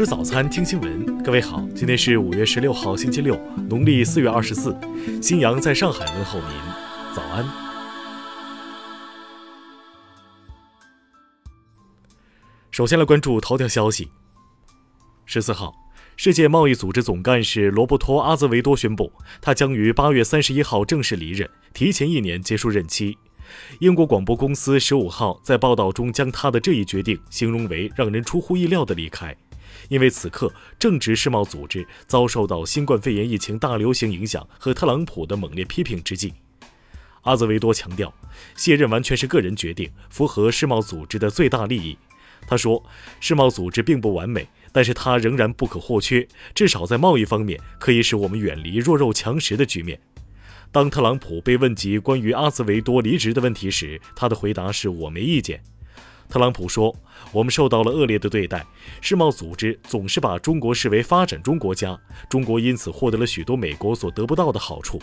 吃早餐，听新闻。各位好，今天是五月十六号，星期六，农历四月二十四。新阳在上海问候您，早安。首先来关注头条消息。十四号，世界贸易组织总干事罗伯托·阿泽维多宣布，他将于八月三十一号正式离任，提前一年结束任期。英国广播公司十五号在报道中将他的这一决定形容为让人出乎意料的离开，因为此刻正值世贸组织遭受到新冠肺炎疫情大流行影响和特朗普的猛烈批评之际。阿泽维多强调，卸任完全是个人决定，符合世贸组织的最大利益。他说，世贸组织并不完美，但是它仍然不可或缺，至少在贸易方面可以使我们远离弱肉强食的局面。当特朗普被问及关于阿兹维多离职的问题时，他的回答是我没意见。特朗普说：“我们受到了恶劣的对待，世贸组织总是把中国视为发展中国家，中国因此获得了许多美国所得不到的好处。”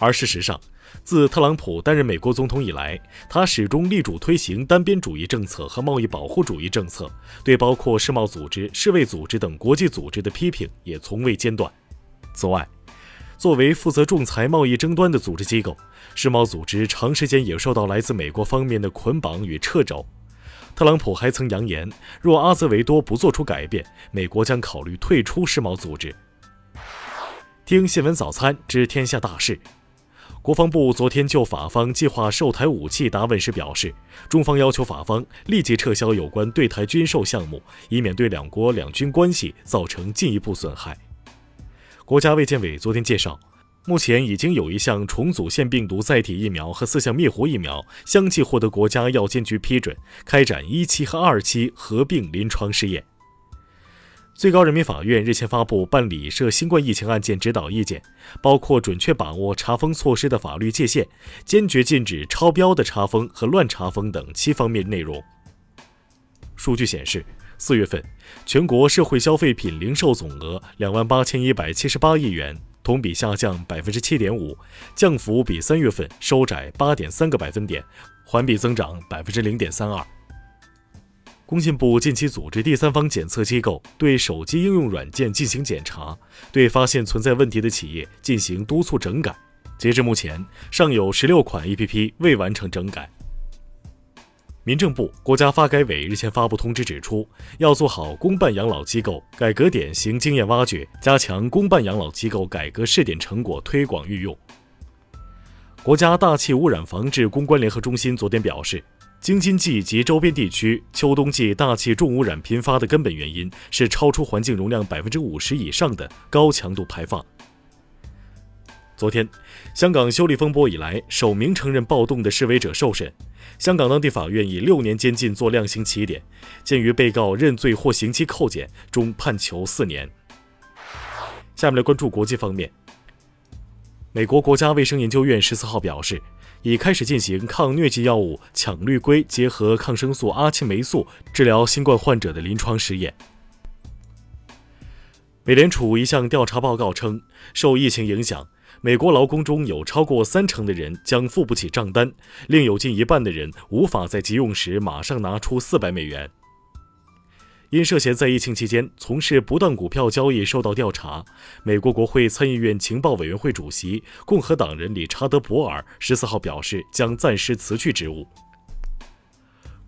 而事实上，自特朗普担任美国总统以来，他始终力主推行单边主义政策和贸易保护主义政策，对包括世贸组织、世卫组织等国际组织的批评也从未间断。此外，作为负责仲裁贸易争端的组织机构，世贸组织长时间也受到来自美国方面的捆绑与掣肘。特朗普还曾扬言，若阿泽维多不做出改变，美国将考虑退出世贸组织。听新闻早餐知天下大事。国防部昨天就法方计划售台武器答问时表示，中方要求法方立即撤销有关对台军售项目，以免对两国两军关系造成进一步损害。国家卫健委昨天介绍，目前已经有一项重组腺病毒载体疫苗和四项灭活疫苗相继获得国家药监局批准，开展一期和二期合并临床试验。最高人民法院日前发布办理涉新冠疫情案件指导意见，包括准确把握查封措施的法律界限，坚决禁止超标的查封和乱查封等七方面内容。数据显示。四月份，全国社会消费品零售总额两万八千一百七十八亿元，同比下降百分之七点五，降幅比三月份收窄八点三个百分点，环比增长百分之零点三二。工信部近期组织第三方检测机构对手机应用软件进行检查，对发现存在问题的企业进行督促整改。截至目前，尚有十六款 APP 未完成整改。民政部、国家发改委日前发布通知，指出要做好公办养老机构改革典型经验挖掘，加强公办养老机构改革试点成果推广运用。国家大气污染防治攻关联合中心昨天表示，京津冀及周边地区秋冬季大气重污染频发的根本原因是超出环境容量百分之五十以上的高强度排放。昨天，香港修例风波以来首名承认暴动的示威者受审。香港当地法院以六年监禁做量刑起点，鉴于被告认罪或刑期扣减，终判囚四年。下面来关注国际方面。美国国家卫生研究院十四号表示，已开始进行抗疟疾药物羟氯喹结合抗生素阿奇霉素治疗新冠患者的临床实验。美联储一项调查报告称，受疫情影响。美国劳工中有超过三成的人将付不起账单，另有近一半的人无法在急用时马上拿出四百美元。因涉嫌在疫情期间从事不当股票交易受到调查，美国国会参议院情报委员会主席共和党人理查德·博尔十四号表示将暂时辞去职务。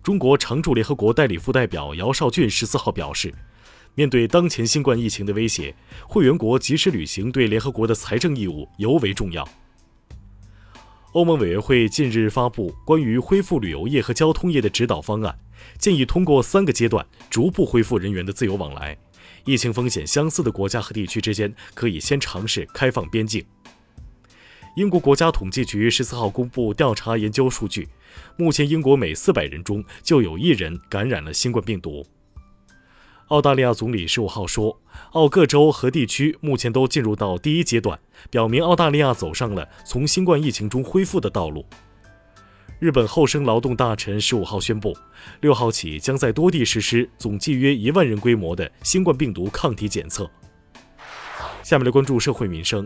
中国常驻联合国代理副代表姚少俊十四号表示。面对当前新冠疫情的威胁，会员国及时履行对联合国的财政义务尤为重要。欧盟委员会近日发布关于恢复旅游业和交通业的指导方案，建议通过三个阶段逐步恢复人员的自由往来。疫情风险相似的国家和地区之间可以先尝试开放边境。英国国家统计局十四号公布调查研究数据，目前英国每四百人中就有一人感染了新冠病毒。澳大利亚总理十五号说，澳各州和地区目前都进入到第一阶段，表明澳大利亚走上了从新冠疫情中恢复的道路。日本厚生劳动大臣十五号宣布，六号起将在多地实施总计约一万人规模的新冠病毒抗体检测。下面来关注社会民生。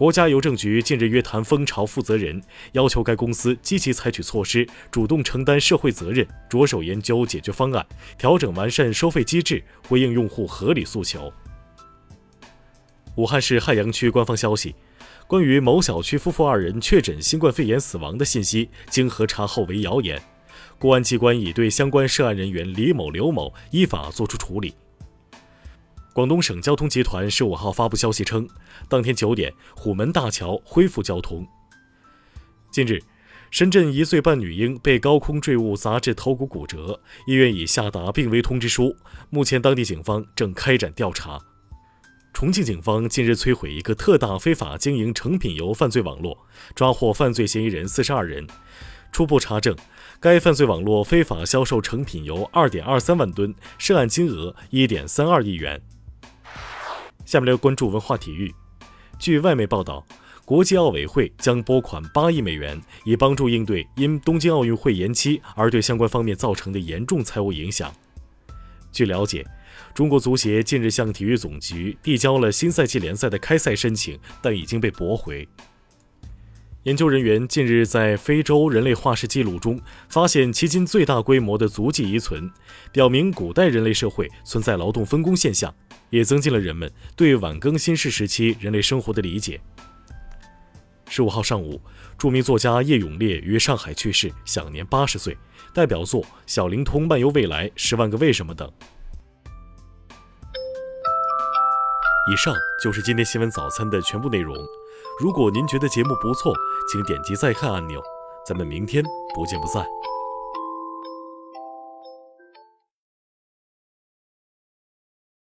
国家邮政局近日约谈蜂巢负责人，要求该公司积极采取措施，主动承担社会责任，着手研究解决方案，调整完善收费机制，回应用户合理诉求。武汉市汉阳区官方消息，关于某小区夫妇二人确诊新冠肺炎死亡的信息，经核查后为谣言。公安机关已对相关涉案人员李某、刘某依法作出处理。广东省交通集团十五号发布消息称，当天九点，虎门大桥恢复交通。近日，深圳一岁半女婴被高空坠物砸至头骨骨折，医院已下达病危通知书，目前当地警方正开展调查。重庆警方近日摧毁一个特大非法经营成品油犯罪网络，抓获犯罪嫌疑人四十二人。初步查证，该犯罪网络非法销售成品油二点二三万吨，涉案金额一点三二亿元。下面来关注文化体育。据外媒报道，国际奥委会将拨款八亿美元，以帮助应对因东京奥运会延期而对相关方面造成的严重财务影响。据了解，中国足协近日向体育总局递交了新赛季联赛的开赛申请，但已经被驳回。研究人员近日在非洲人类化石记录中发现迄今最大规模的足迹遗存，表明古代人类社会存在劳动分工现象。也增进了人们对晚更新世时期人类生活的理解。十五号上午，著名作家叶永烈于上海去世，享年八十岁。代表作《小灵通漫游未来》《十万个为什么》等。以上就是今天新闻早餐的全部内容。如果您觉得节目不错，请点击再看按钮。咱们明天不见不散。